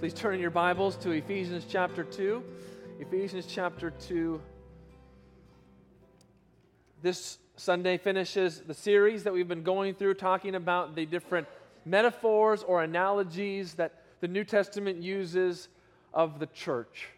Please turn in your Bibles to Ephesians chapter 2. Ephesians chapter 2. This Sunday finishes the series that we've been going through, talking about the different metaphors or analogies that the New Testament uses of the church.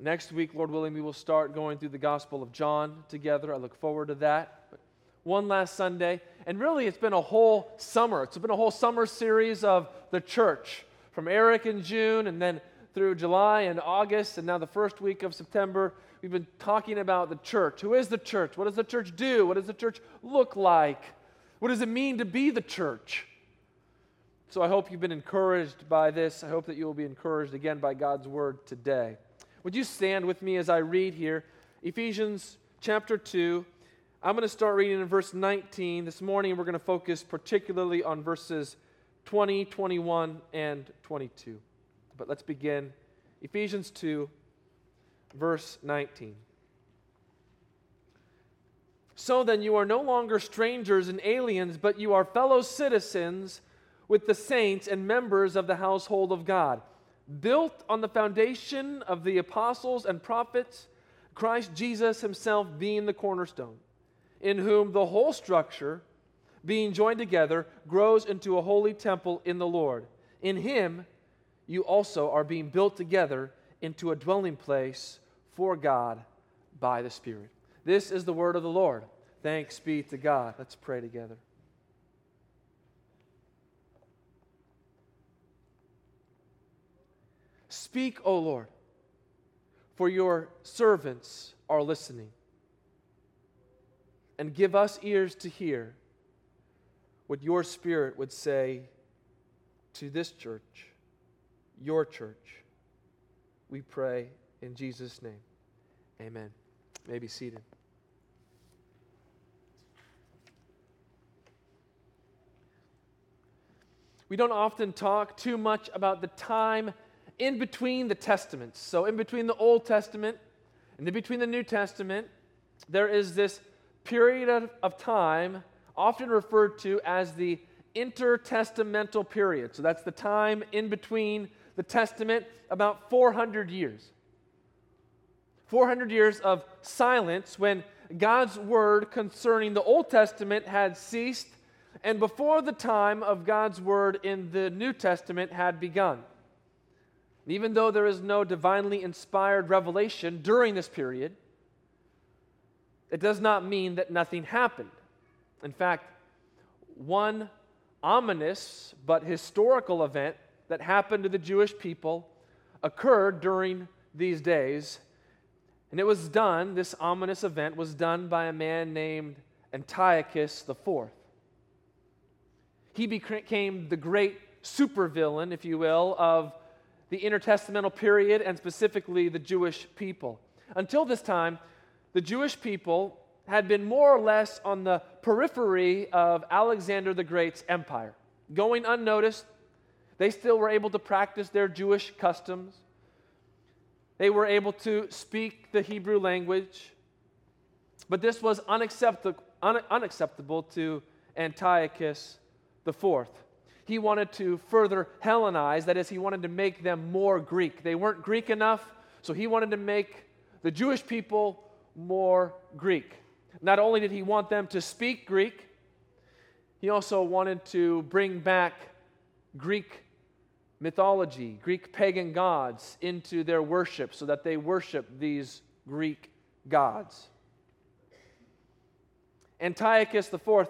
Next week, Lord willing, we will start going through the Gospel of John together. I look forward to that. But one last Sunday, and really it's been a whole summer. It's been a whole summer series of the church from Eric in June and then through July and August, and now the first week of September. We've been talking about the church. Who is the church? What does the church do? What does the church look like? What does it mean to be the church? So I hope you've been encouraged by this. I hope that you will be encouraged again by God's word today. Would you stand with me as I read here? Ephesians chapter 2. I'm going to start reading in verse 19. This morning we're going to focus particularly on verses 20, 21, and 22. But let's begin. Ephesians 2, verse 19. So then, you are no longer strangers and aliens, but you are fellow citizens with the saints and members of the household of God, built on the foundation of the apostles and prophets, Christ Jesus himself being the cornerstone, in whom the whole structure, being joined together, grows into a holy temple in the Lord. In him, you also are being built together into a dwelling place for God by the Spirit. This is the word of the Lord. Thanks be to God. Let's pray together. Speak, O Lord, for your servants are listening. And give us ears to hear what your Spirit would say to this church, your church. We pray in Jesus' name. Amen. You may be seated. We don't often talk too much about the time in between the testaments. So, in between the Old Testament and in between the New Testament, there is this period of, of time often referred to as the intertestamental period. So, that's the time in between the Testament, about 400 years. 400 years of silence when God's word concerning the Old Testament had ceased and before the time of God's word in the New Testament had begun. Even though there is no divinely inspired revelation during this period, it does not mean that nothing happened. In fact, one ominous but historical event that happened to the Jewish people occurred during these days and it was done, this ominous event was done by a man named Antiochus IV. He became the great supervillain, if you will, of the intertestamental period and specifically the Jewish people. Until this time, the Jewish people had been more or less on the periphery of Alexander the Great's empire, going unnoticed. They still were able to practice their Jewish customs. They were able to speak the Hebrew language, but this was unacceptable, un- unacceptable to Antiochus IV. He wanted to further Hellenize, that is, he wanted to make them more Greek. They weren't Greek enough, so he wanted to make the Jewish people more Greek. Not only did he want them to speak Greek, he also wanted to bring back Greek mythology, Greek pagan gods, into their worship so that they worship these Greek gods. Antiochus IV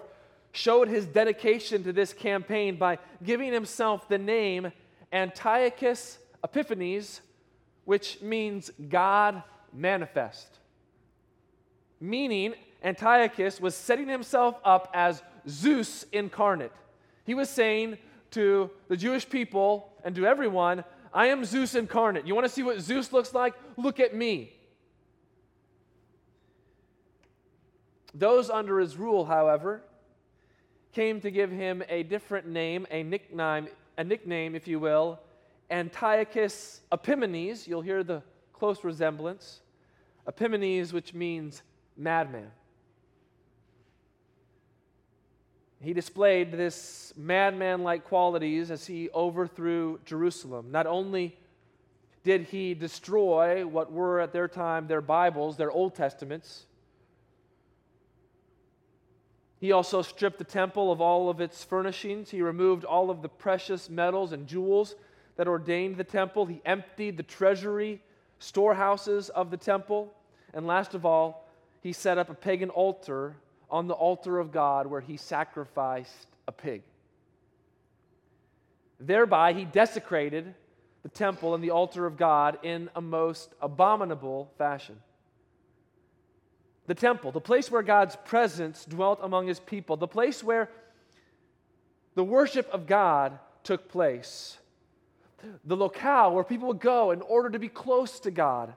showed his dedication to this campaign by giving himself the name Antiochus Epiphanes, which means God manifest. Meaning, Antiochus was setting himself up as Zeus incarnate. He was saying to the Jewish people and to everyone, I am Zeus incarnate. You want to see what Zeus looks like? Look at me. Those under his rule, however, came to give him a different name, a nickname, a nickname, if you will, Antiochus Epimanes. You'll hear the close resemblance. Epimanes, which means madman. He displayed this madman like qualities as he overthrew Jerusalem. Not only did he destroy what were at their time their Bibles, their Old Testaments, he also stripped the temple of all of its furnishings. He removed all of the precious metals and jewels that ordained the temple. He emptied the treasury storehouses of the temple. And last of all, he set up a pagan altar on the altar of God where he sacrificed a pig. Thereby, he desecrated the temple and the altar of God in a most abominable fashion the temple, the place where God's presence dwelt among his people, the place where the worship of God took place, the locale where people would go in order to be close to God,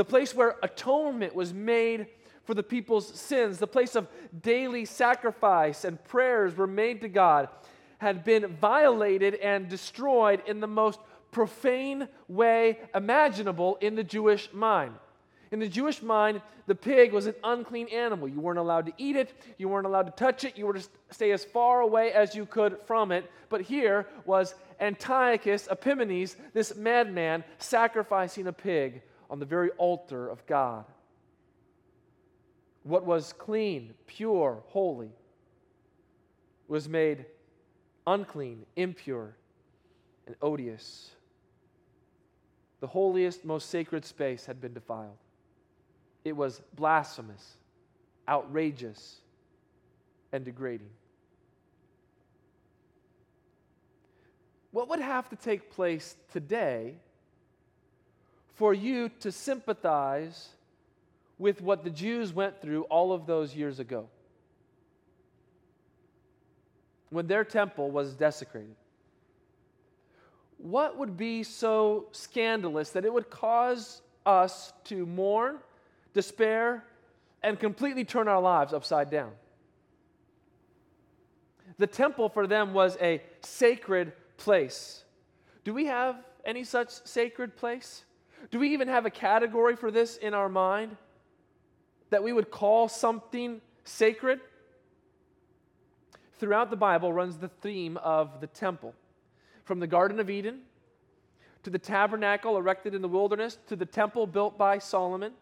the place where atonement was made for the people's sins, the place of daily sacrifice and prayers were made to God, had been violated and destroyed in the most profane way imaginable in the Jewish mind. In the Jewish mind, the pig was an unclean animal. You weren't allowed to eat it, you weren't allowed to touch it, you were to stay as far away as you could from it. But here was Antiochus Epimanes, this madman, sacrificing a pig on the very altar of God. What was clean, pure, holy was made unclean, impure, and odious. The holiest, most sacred space had been defiled. It was blasphemous, outrageous, and degrading. What would have to take place today for you to sympathize with what the Jews went through all of those years ago? When their temple was desecrated. What would be so scandalous that it would cause us to mourn despair, and completely turn our lives upside down. The temple for them was a sacred place. Do we have any such sacred place? Do we even have a category for this in our mind that we would call something sacred? Throughout the Bible runs the theme of the temple. From the Garden of Eden to the tabernacle erected in the wilderness to the temple built by Solomon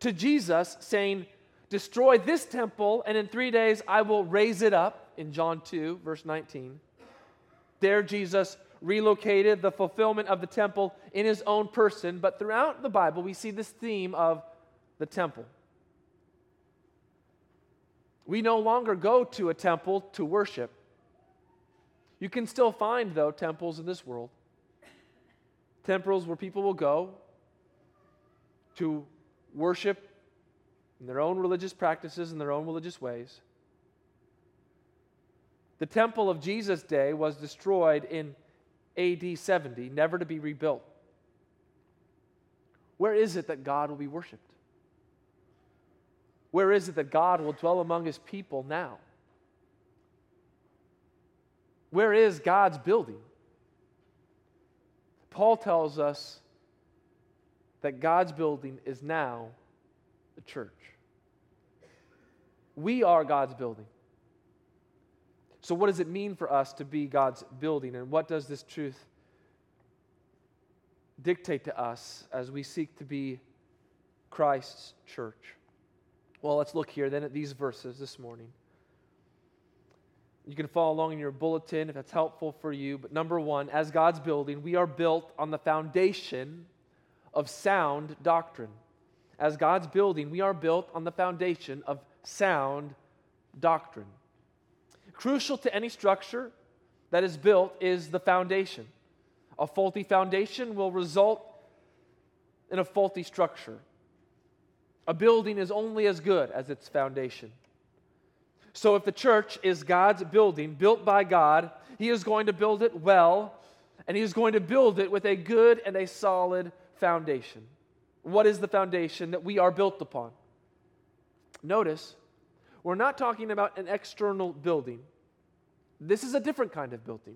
to Jesus, saying, Destroy this temple, and in three days I will raise it up, in John 2, verse 19. There, Jesus relocated the fulfillment of the temple in his own person, but throughout the Bible, we see this theme of the temple. We no longer go to a temple to worship. You can still find, though, temples in this world. Temples where people will go to worship in their own religious practices and their own religious ways. The temple of Jesus' day was destroyed in AD 70, never to be rebuilt. Where is it that God will be worshiped? Where is it that God will dwell among his people now? Where is God's building? Paul tells us that God's building is now the church. We are God's building. So, what does it mean for us to be God's building? And what does this truth dictate to us as we seek to be Christ's church? Well, let's look here then at these verses this morning. You can follow along in your bulletin if that's helpful for you. But number one, as God's building, we are built on the foundation of sound doctrine. As God's building, we are built on the foundation of sound doctrine. Crucial to any structure that is built is the foundation. A faulty foundation will result in a faulty structure. A building is only as good as its foundation. So, if the church is God's building, built by God, He is going to build it well, and He is going to build it with a good and a solid foundation. What is the foundation that we are built upon? Notice, we're not talking about an external building. This is a different kind of building.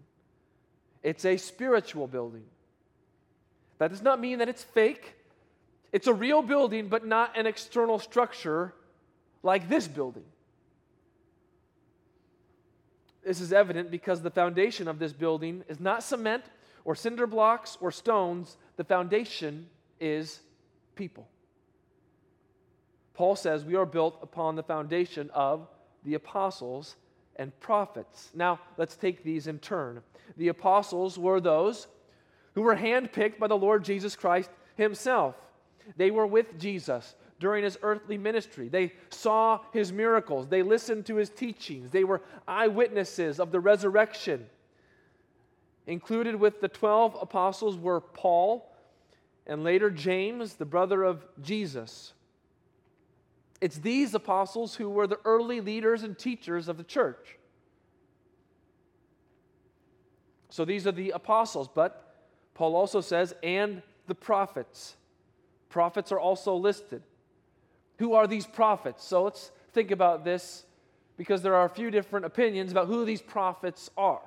It's a spiritual building. That does not mean that it's fake. It's a real building, but not an external structure like this building. This is evident because the foundation of this building is not cement or cinder blocks or stones. The foundation is people. Paul says we are built upon the foundation of the apostles and prophets. Now, let's take these in turn. The apostles were those who were handpicked by the Lord Jesus Christ himself. They were with Jesus during his earthly ministry. They saw his miracles. They listened to his teachings. They were eyewitnesses of the resurrection. Included with the 12 apostles were Paul and later James, the brother of Jesus. It's these apostles who were the early leaders and teachers of the church. So these are the apostles, but Paul also says, and the prophets. Prophets are also listed. Who are these prophets? So let's think about this because there are a few different opinions about who these prophets are.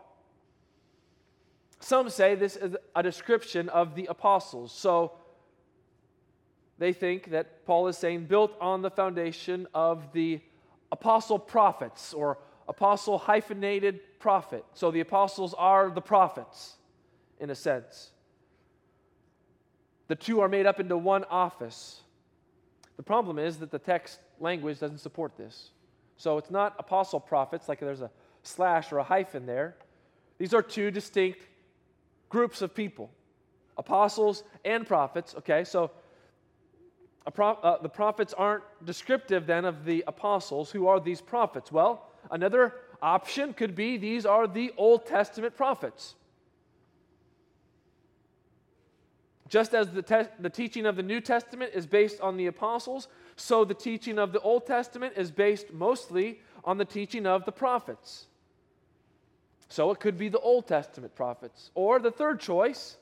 Some say this is a description of the apostles. So they think that Paul is saying, built on the foundation of the apostle prophets or apostle hyphenated prophet. So the apostles are the prophets, in a sense. The two are made up into one office. The problem is that the text language doesn't support this. So it's not apostle prophets, like there's a slash or a hyphen there. These are two distinct groups of people apostles and prophets. Okay, so pro- uh, the prophets aren't descriptive then of the apostles. Who are these prophets? Well, another option could be these are the Old Testament prophets. Just as the, te- the teaching of the New Testament is based on the apostles, so the teaching of the Old Testament is based mostly on the teaching of the prophets. So it could be the Old Testament prophets. Or the third choice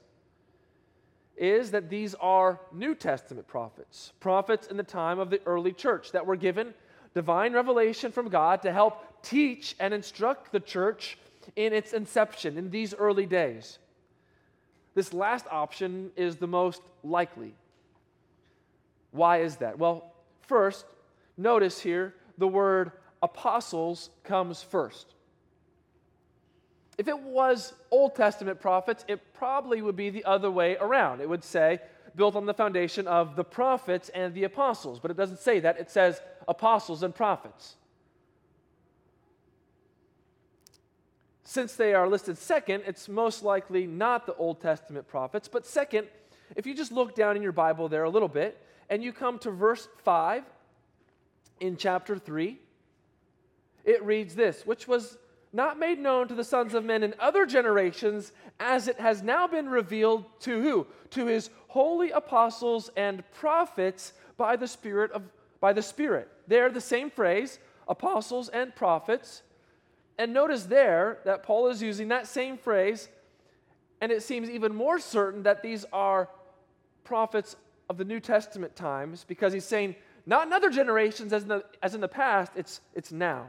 is that these are New Testament prophets, prophets in the time of the early church that were given divine revelation from God to help teach and instruct the church in its inception in these early days. This last option is the most likely. Why is that? Well, first, notice here the word apostles comes first. If it was Old Testament prophets, it probably would be the other way around. It would say, built on the foundation of the prophets and the apostles. But it doesn't say that, it says apostles and prophets. Since they are listed second, it's most likely not the Old Testament prophets. But second, if you just look down in your Bible there a little bit and you come to verse 5 in chapter 3, it reads this, which was not made known to the sons of men in other generations, as it has now been revealed to who? To his holy apostles and prophets by the Spirit of by the Spirit. There, the same phrase, apostles and prophets. And notice there that Paul is using that same phrase, and it seems even more certain that these are prophets of the New Testament times because he's saying, not in other generations as in the, as in the past, it's, it's now.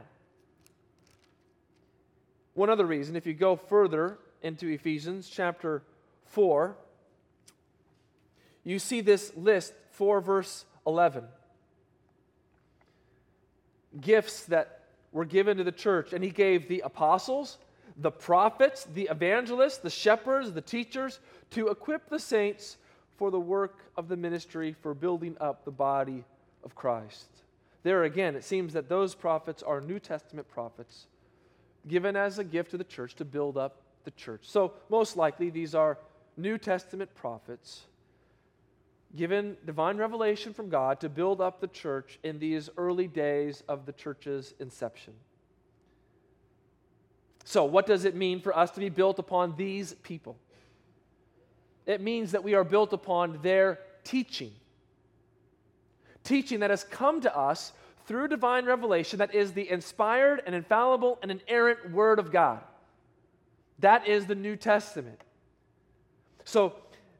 One other reason, if you go further into Ephesians chapter 4, you see this list 4 verse 11. Gifts that were given to the church, and he gave the apostles, the prophets, the evangelists, the shepherds, the teachers to equip the saints for the work of the ministry for building up the body of Christ. There again, it seems that those prophets are New Testament prophets given as a gift to the church to build up the church. So, most likely, these are New Testament prophets given divine revelation from God to build up the church in these early days of the church's inception. So, what does it mean for us to be built upon these people? It means that we are built upon their teaching. Teaching that has come to us through divine revelation, that is the inspired and infallible and inerrant Word of God. That is the New Testament. So,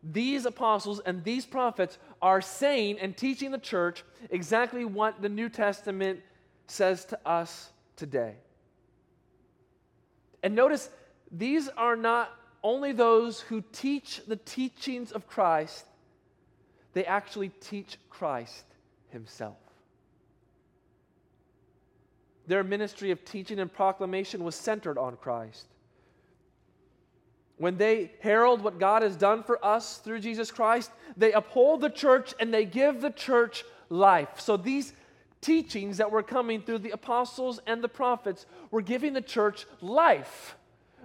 these apostles and these prophets are saying and teaching the church exactly what the New Testament says to us today. And notice, these are not only those who teach the teachings of Christ, they actually teach Christ himself. Their ministry of teaching and proclamation was centered on Christ. When they herald what God has done for us through Jesus Christ, they uphold the church and they give the church life. So these teachings that were coming through the apostles and the prophets were giving the church life.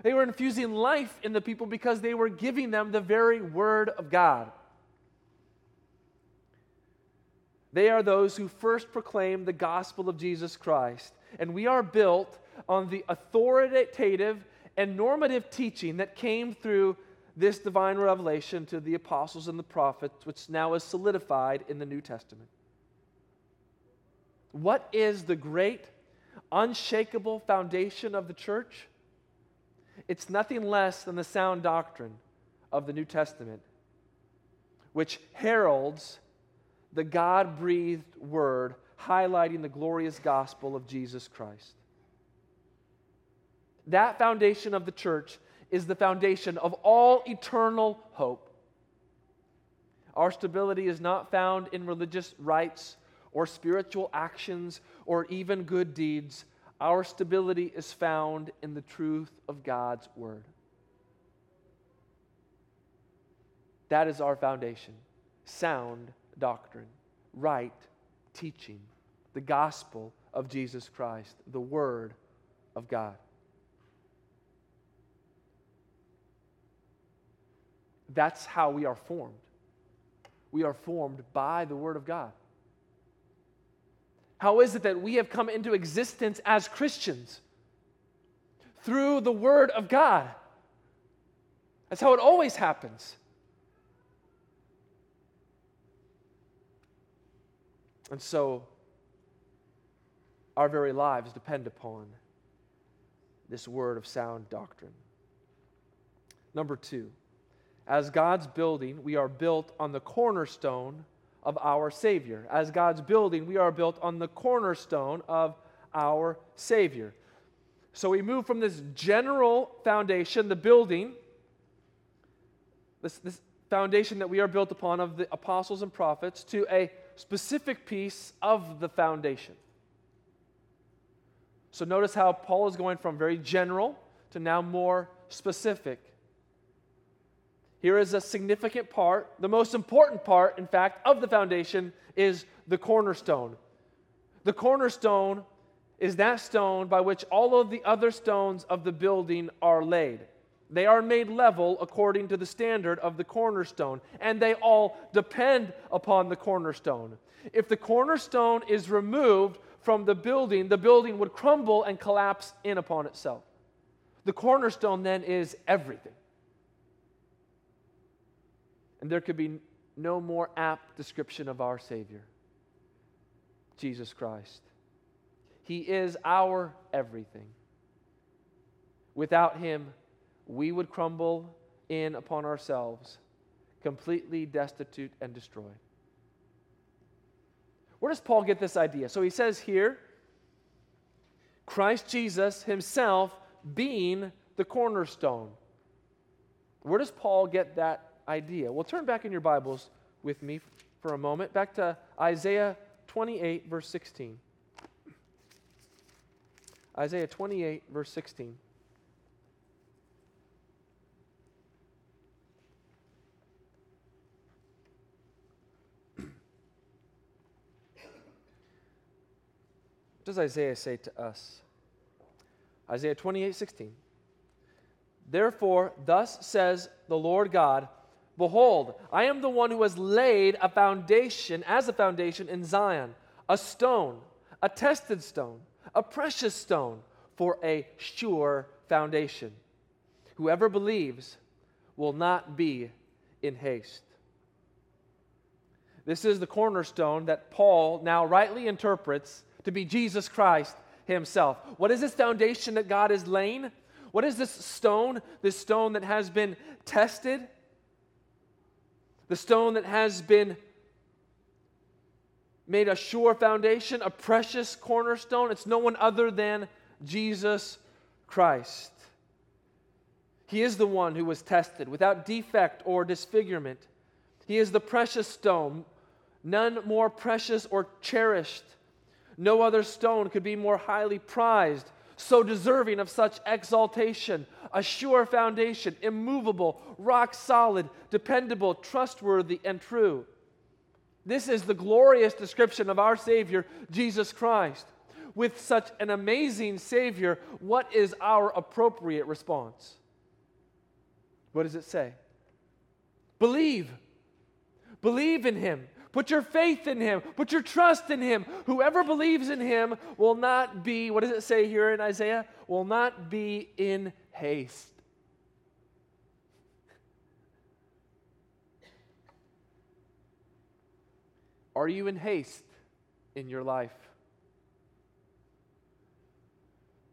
They were infusing life in the people because they were giving them the very word of God. They are those who first proclaim the gospel of Jesus Christ. And we are built on the authoritative and normative teaching that came through this divine revelation to the apostles and the prophets, which now is solidified in the New Testament. What is the great, unshakable foundation of the church? It's nothing less than the sound doctrine of the New Testament, which heralds the God breathed word, highlighting the glorious gospel of Jesus Christ. That foundation of the church is the foundation of all eternal hope. Our stability is not found in religious rites or spiritual actions or even good deeds. Our stability is found in the truth of God's Word. That is our foundation sound doctrine, right teaching, the gospel of Jesus Christ, the Word of God. That's how we are formed. We are formed by the Word of God. How is it that we have come into existence as Christians? Through the Word of God. That's how it always happens. And so, our very lives depend upon this word of sound doctrine. Number two, as God's building, we are built on the cornerstone of our Savior. As God's building, we are built on the cornerstone of our Savior. So we move from this general foundation, the building, this, this foundation that we are built upon of the apostles and prophets, to a specific piece of the foundation. So notice how Paul is going from very general to now more specific. Here is a significant part. The most important part, in fact, of the foundation is the cornerstone. The cornerstone is that stone by which all of the other stones of the building are laid. They are made level according to the standard of the cornerstone, and they all depend upon the cornerstone. If the cornerstone is removed from the building, the building would crumble and collapse in upon itself. The cornerstone then is everything. And there could be no more apt description of our Savior, Jesus Christ. He is our everything. Without Him, we would crumble in upon ourselves, completely destitute and destroyed. Where does Paul get this idea? So he says here, Christ Jesus himself being the cornerstone. Where does Paul get that idea. Well, turn back in your Bibles with me for a moment, back to Isaiah 28, verse 16. Isaiah 28, verse 16. Does Isaiah say to us? Isaiah 28 16. Therefore, thus says the Lord God Behold, I am the one who has laid a foundation, as a foundation in Zion, a stone, a tested stone, a precious stone for a sure foundation. Whoever believes will not be in haste. This is the cornerstone that Paul now rightly interprets to be Jesus Christ himself. What is this foundation that God is laying? What is this stone? This stone that has been tested? The stone that has been made a sure foundation, a precious cornerstone. It's no one other than Jesus Christ. He is the one who was tested without defect or disfigurement. He is the precious stone, none more precious or cherished. No other stone could be more highly prized so deserving of such exaltation, a sure foundation, immovable, rock solid, dependable, trustworthy, and true. This is the glorious description of our Savior, Jesus Christ. With such an amazing Savior, what is our appropriate response? What does it say? Believe. Believe in Him. Put your faith in him. Put your trust in him. Whoever believes in him will not be, what does it say here in Isaiah? Will not be in haste. Are you in haste in your life?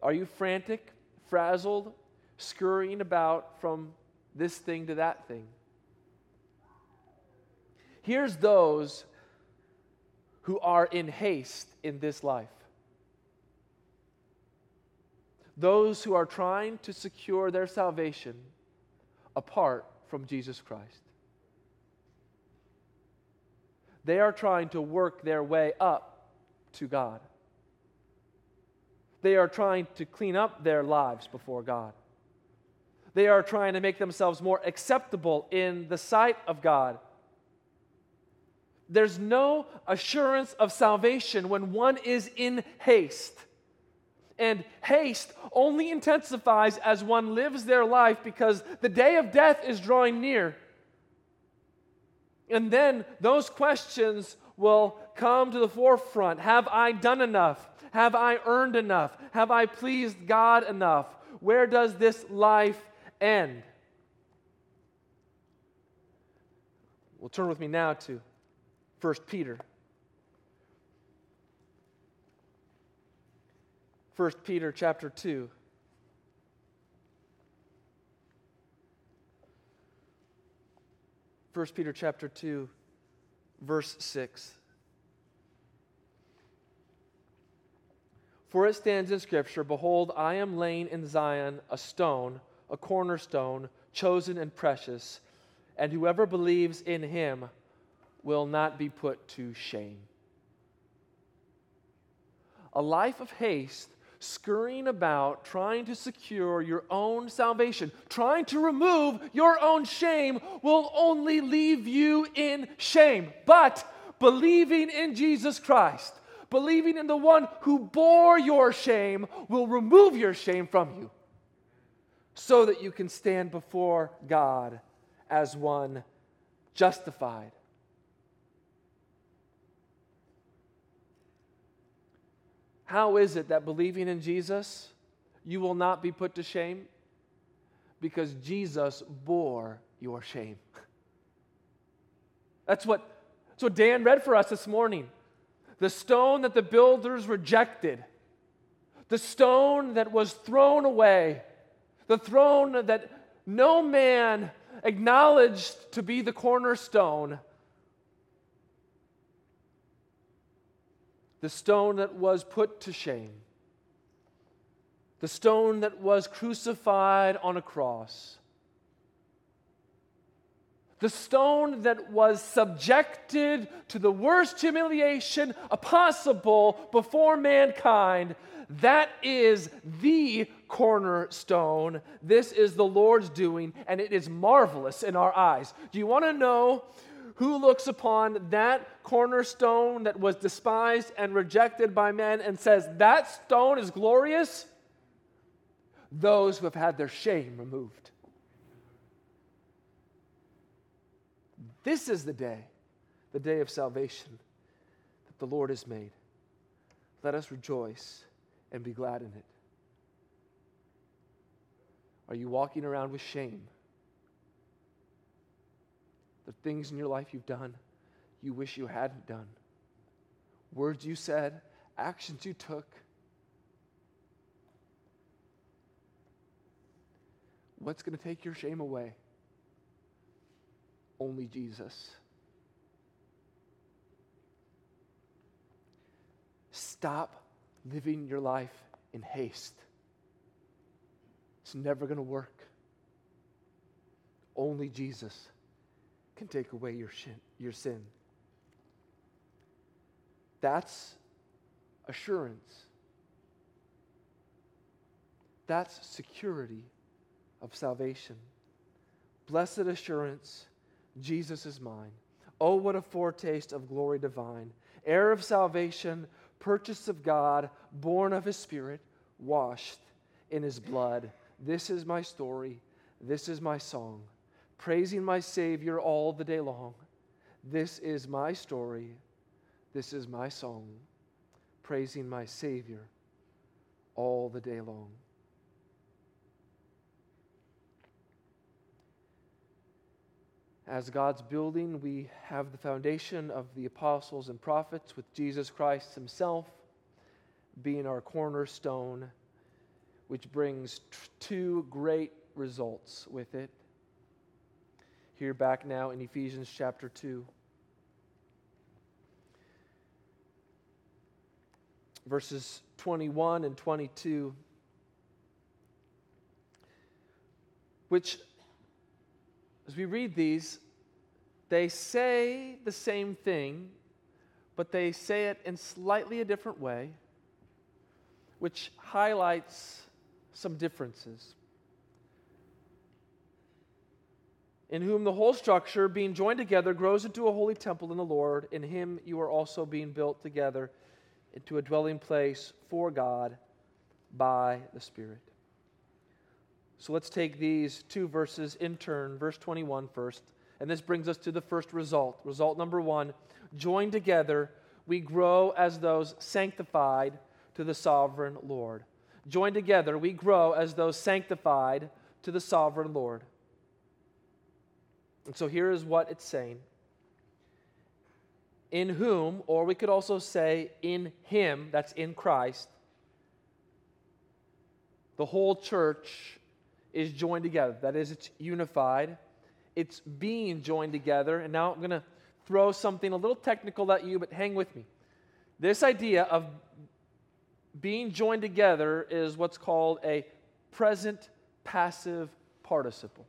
Are you frantic, frazzled, scurrying about from this thing to that thing? Here's those who are in haste in this life. Those who are trying to secure their salvation apart from Jesus Christ. They are trying to work their way up to God. They are trying to clean up their lives before God. They are trying to make themselves more acceptable in the sight of God there's no assurance of salvation when one is in haste. And haste only intensifies as one lives their life because the day of death is drawing near. And then those questions will come to the forefront Have I done enough? Have I earned enough? Have I pleased God enough? Where does this life end? Well, turn with me now to 1 Peter. 1 Peter chapter 2. First Peter chapter 2 verse 6 For it stands in scripture behold I am laying in Zion a stone a cornerstone chosen and precious and whoever believes in him will not be put to shame. A life of haste, scurrying about, trying to secure your own salvation, trying to remove your own shame, will only leave you in shame. But believing in Jesus Christ, believing in the one who bore your shame, will remove your shame from you so that you can stand before God as one justified How is it that believing in Jesus, you will not be put to shame? Because Jesus bore your shame. That's what, that's what Dan read for us this morning. The stone that the builders rejected, the stone that was thrown away, the throne that no man acknowledged to be the cornerstone the stone that was put to shame, the stone that was crucified on a cross, the stone that was subjected to the worst humiliation possible before mankind. That is the cornerstone. This is the Lord's doing, and it is marvelous in our eyes. Do you want to know who looks upon that cornerstone that was despised and rejected by men and says, That stone is glorious? those who have had their shame removed. This is the day, the day of salvation that the Lord has made. Let us rejoice and be glad in it. Are you walking around with shame? The things in your life you've done you wish you hadn't done, words you said, actions you took. What's going to take your shame away? Only Jesus. Stop living your life in haste. It's never going to work. Only Jesus can take away your, sin, your sin. That's assurance. That's security of salvation. Blessed assurance, Jesus is mine. Oh, what a foretaste of glory divine. Heir of salvation, purchased of God, born of his Spirit, washed in his blood. This is my story. This is my song, praising my Savior all the day long. This is my story. This is my song, praising my Savior all the day long. As God's building, we have the foundation of the apostles and prophets with Jesus Christ Himself being our cornerstone, which brings t- two great results with it. Here, back now in Ephesians chapter 2. Verses 21 and 22, which as we read these, they say the same thing, but they say it in slightly a different way, which highlights some differences. In whom the whole structure, being joined together, grows into a holy temple in the Lord. In him you are also being built together into a dwelling place for God by the Spirit. So let's take these two verses in turn, verse 21 first. And this brings us to the first result. Result number one joined together, we grow as those sanctified to the sovereign Lord. Joined together, we grow as those sanctified to the sovereign Lord. And so here is what it's saying In whom, or we could also say in Him, that's in Christ, the whole church is joined together. That is, it's unified, it's being joined together. And now I'm going to throw something a little technical at you, but hang with me. This idea of being joined together is what's called a present passive participle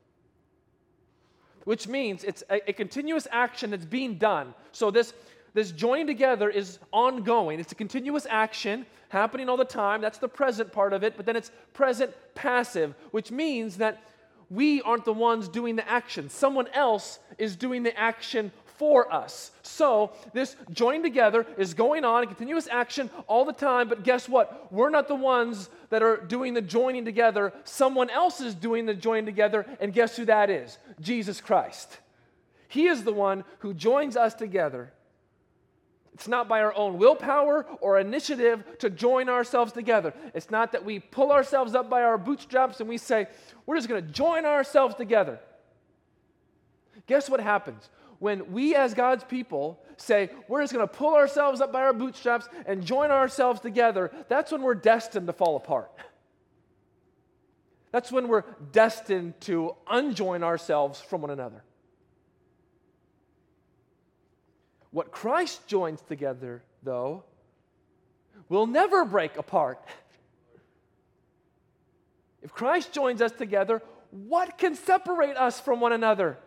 which means it's a, a, continuous action that's being done. So this this joining together is ongoing. It's a continuous action happening all the time. That's the present part of it, but then it's present passive, which means that we aren't the ones doing the action. Someone else is doing the action for us. So, this joining together is going on in continuous action all the time, but guess what? We're not the ones that are doing the joining together. Someone else is doing the joining together, and guess who that is? Jesus Christ. He is the one who joins us together it's not by our own willpower or initiative to join ourselves together. It's not that we pull ourselves up by our bootstraps and we say, we're just going to join ourselves together. Guess what happens? When we, as God's people, say, we're just going to pull ourselves up by our bootstraps and join ourselves together, that's when we're destined to fall apart. That's when we're destined to unjoin ourselves from one another. What Christ joins together, though, will never break apart. If Christ joins us together, what can separate us from one another?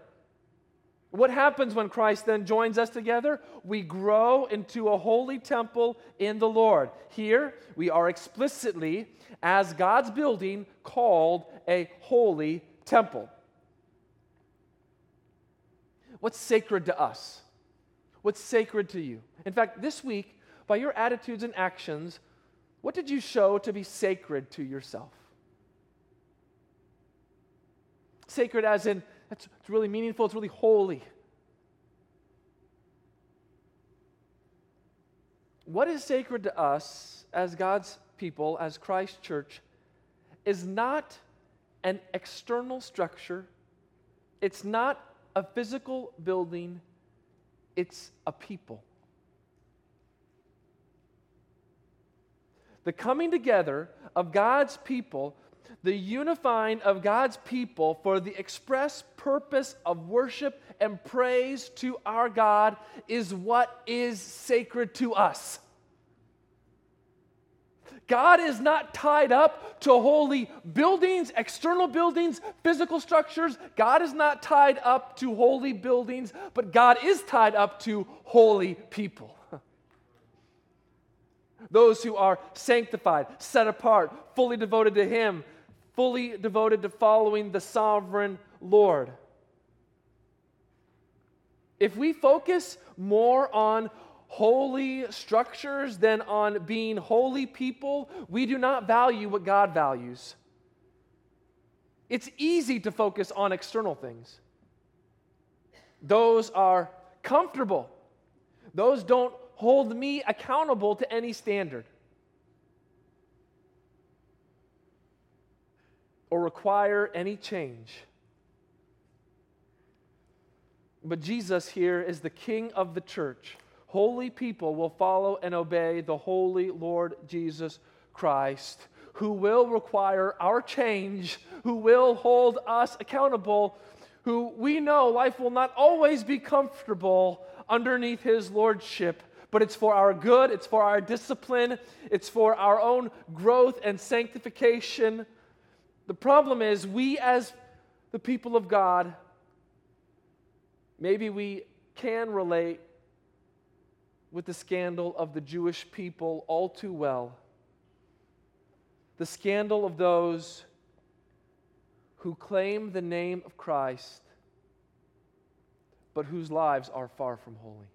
What happens when Christ then joins us together? We grow into a holy temple in the Lord. Here, we are explicitly, as God's building, called a holy temple. What's sacred to us? What's sacred to you? In fact, this week, by your attitudes and actions, what did you show to be sacred to yourself? Sacred as in, it's, it's really meaningful, it's really holy. What is sacred to us as God's people, as Christ Church, is not an external structure, it's not a physical building, it's a people. The coming together of God's people, the unifying of God's people for the express purpose of worship and praise to our God is what is sacred to us. God is not tied up to holy buildings, external buildings, physical structures. God is not tied up to holy buildings, but God is tied up to holy people. Those who are sanctified, set apart, fully devoted to Him, fully devoted to following the sovereign Lord. If we focus more on holy structures than on being holy people, we do not value what God values. It's easy to focus on external things. Those are comfortable. Those don't hold me accountable to any standard or require any change. But Jesus here is the king of the church holy people will follow and obey the holy Lord Jesus Christ, who will require our change, who will hold us accountable, who we know life will not always be comfortable underneath his lordship. But it's for our good, it's for our discipline, it's for our own growth and sanctification. The problem is, we as the people of God, maybe we can relate with the scandal of the Jewish people all too well. The scandal of those who claim the name of Christ, but whose lives are far from holy.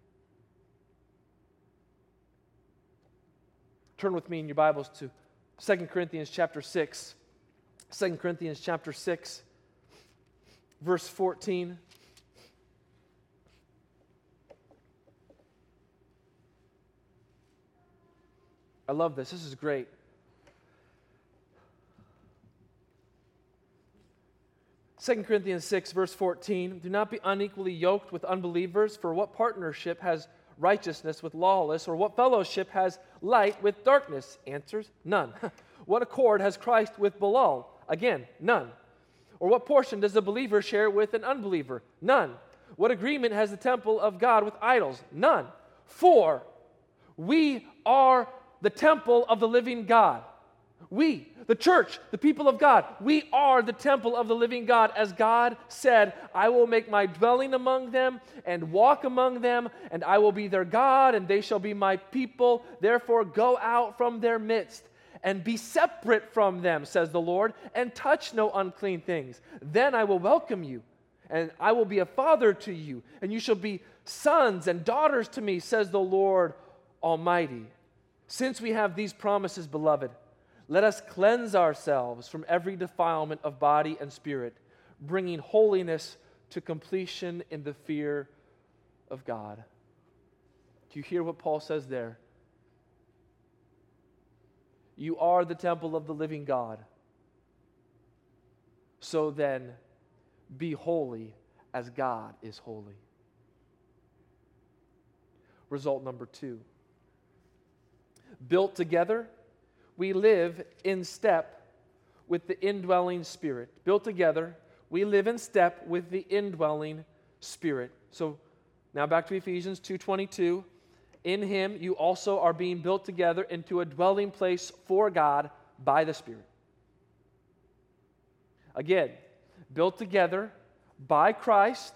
Turn with me in your Bibles to 2 Corinthians chapter 6. 2 Corinthians chapter 6, verse 14. I love this. This is great. Second Corinthians 6, verse 14 Do not be unequally yoked with unbelievers, for what partnership has righteousness with lawless, or what fellowship has light with darkness? Answers none. what accord has Christ with Belial? Again, none. Or what portion does a believer share with an unbeliever? None. What agreement has the temple of God with idols? None. For we are the temple of the living God. We, the church, the people of God, we are the temple of the living God. As God said, I will make my dwelling among them and walk among them, and I will be their God, and they shall be my people. Therefore, go out from their midst and be separate from them, says the Lord, and touch no unclean things. Then I will welcome you, and I will be a father to you, and you shall be sons and daughters to me, says the Lord Almighty. Since we have these promises, beloved, let us cleanse ourselves from every defilement of body and spirit, bringing holiness to completion in the fear of God. Do you hear what Paul says there? You are the temple of the living God. So then, be holy as God is holy. Result number two built together, we live in step with the indwelling spirit. Built together, we live in step with the indwelling spirit. So now back to Ephesians 2:22. In him you also are being built together into a dwelling place for God by the Spirit. Again, built together by Christ.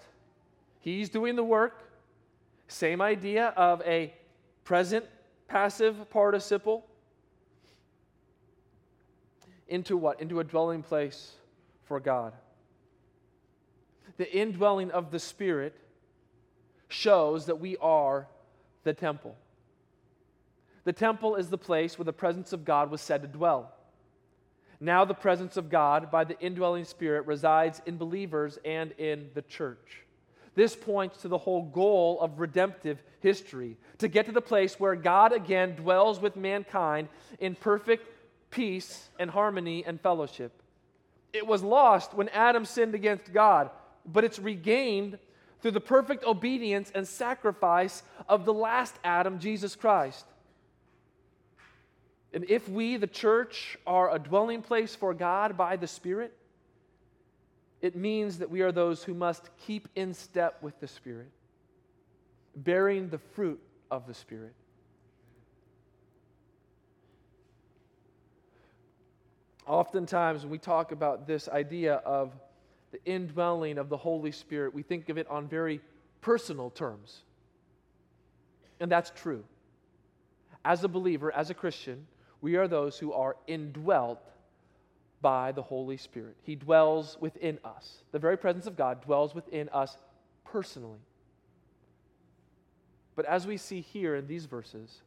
He's doing the work. Same idea of a present passive participle into what? Into a dwelling place for God. The indwelling of the Spirit shows that we are the temple. The temple is the place where the presence of God was said to dwell. Now, the presence of God by the indwelling Spirit resides in believers and in the church. This points to the whole goal of redemptive history to get to the place where God again dwells with mankind in perfect peace and harmony and fellowship. It was lost when Adam sinned against God, but it's regained through the perfect obedience and sacrifice of the last Adam, Jesus Christ. And if we, the church, are a dwelling place for God by the Spirit, it means that we are those who must keep in step with the Spirit, bearing the fruit of the Spirit. Oftentimes, when we talk about this idea of the indwelling of the Holy Spirit, we think of it on very personal terms. And that's true. As a believer, as a Christian, we are those who are indwelt by the Holy Spirit. He dwells within us. The very presence of God dwells within us personally. But as we see here in these verses,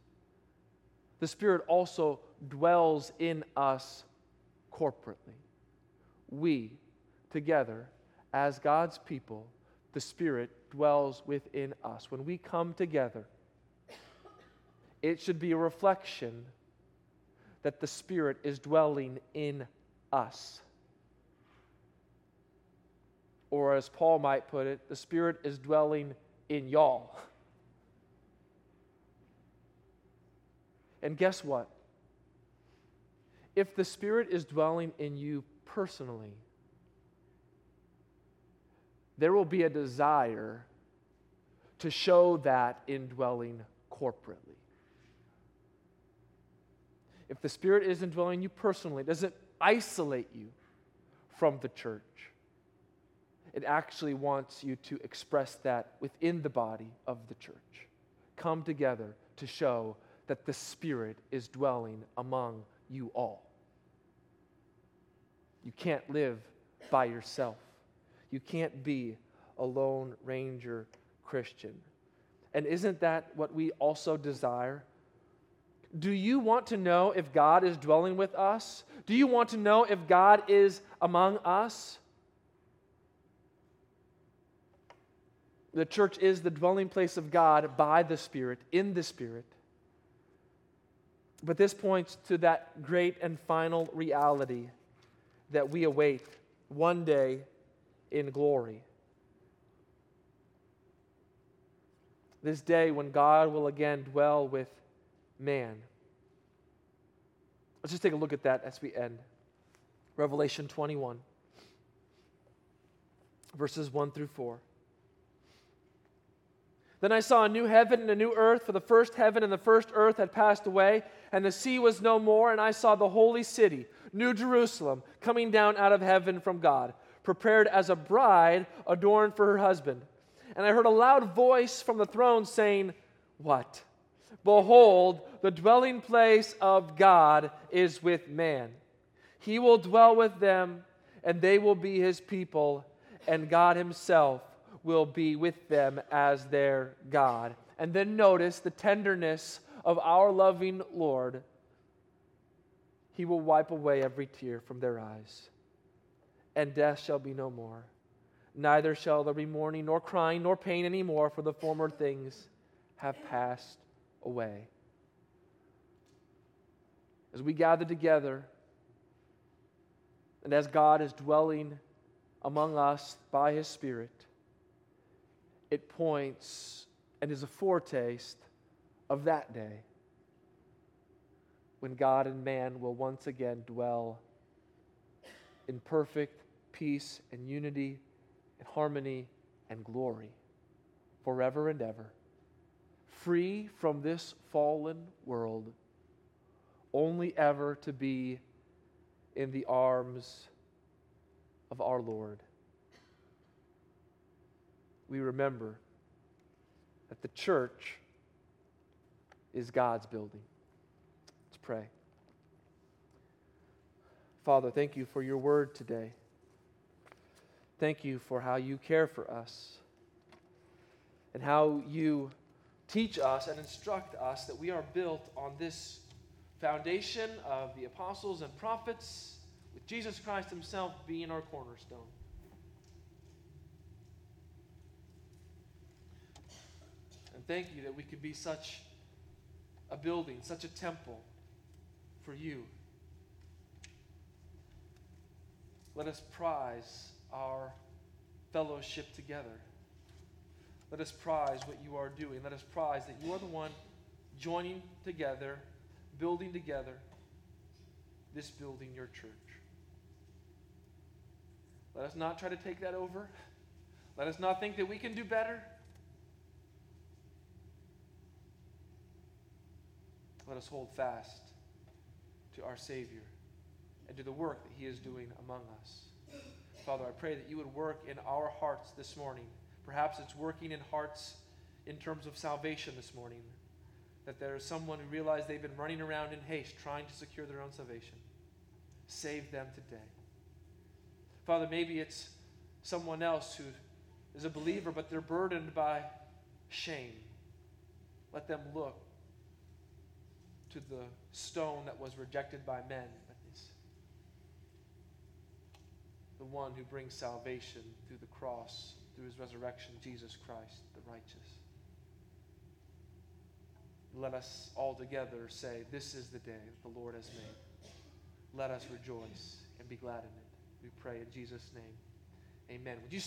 the Spirit also dwells in us corporately. We, together, as God's people, the Spirit dwells within us. When we come together, it should be a reflection that the Spirit is dwelling in us. Or, as Paul might put it, the Spirit is dwelling in y'all. And guess what? If the Spirit is dwelling in you personally, there will be a desire to show that indwelling corporately if the Spirit is indwelling you personally, does it isolate you from the church. It actually wants you to express that within the body of the church. Come together to show that the Spirit is dwelling among you all. You can't live by yourself. You can't be a lone ranger Christian. And isn't that what we also desire? Do you want to know if God is dwelling with us? Do you want to know if God is among us? The church is the dwelling place of God by the Spirit, in the Spirit. But this points to that great and final reality that we await one day in glory. This day when God will again dwell with man. Let's just take a look at that as we end. Revelation 21, verses 1 through 4. Then I saw a new heaven and a new earth, for the first heaven and the first earth had passed away, and the sea was no more. And I saw the holy city, New Jerusalem, coming down out of heaven from God, prepared as a bride adorned for her husband. And I heard a loud voice from the throne saying, What? Behold, the dwelling place of God is with man. He will dwell with them, and they will be his people, and God himself will be with them as their God. And then notice the tenderness of our loving Lord. He will wipe away every tear from their eyes, and death shall be no more. Neither shall there be mourning, nor crying, nor pain any more, for the former things have passed away. As we gather together, and as God is dwelling among us by His Spirit, it points and is a foretaste of that day when God and man will once again dwell in perfect peace and unity and harmony and glory forever and ever free from this fallen world, only ever to be in the arms of our Lord. We remember that the church is God's building. Let's pray. Father, thank you for your word today. Thank you for how you care for us and how you teach us and instruct us that we are built on this foundation of the apostles and prophets, with Jesus Christ Himself being our cornerstone. And thank you that we could be such a building, such a temple for you. Let us prize our fellowship together. Let us prize what you are doing. Let us prize that you are the one joining together, building together this building, your church. Let us not try to take that over. Let us not think that we can do better. Let us hold fast to our Savior and to the work that He is doing among us. Father, I pray that you would work in our hearts this morning. Perhaps it's working in hearts in terms of salvation this morning. That there is someone who realized they've been running around in haste trying to secure their own salvation. Save them today. Father, maybe it's someone else who is a believer, but they're burdened by shame. Let them look to the stone that was rejected by men, but is the one who brings salvation through the cross, through his resurrection, Jesus Christ, the righteous. Let us all together say, This is the day that the Lord has made. Let us rejoice and be glad in it. We pray in Jesus' name. Amen. Would you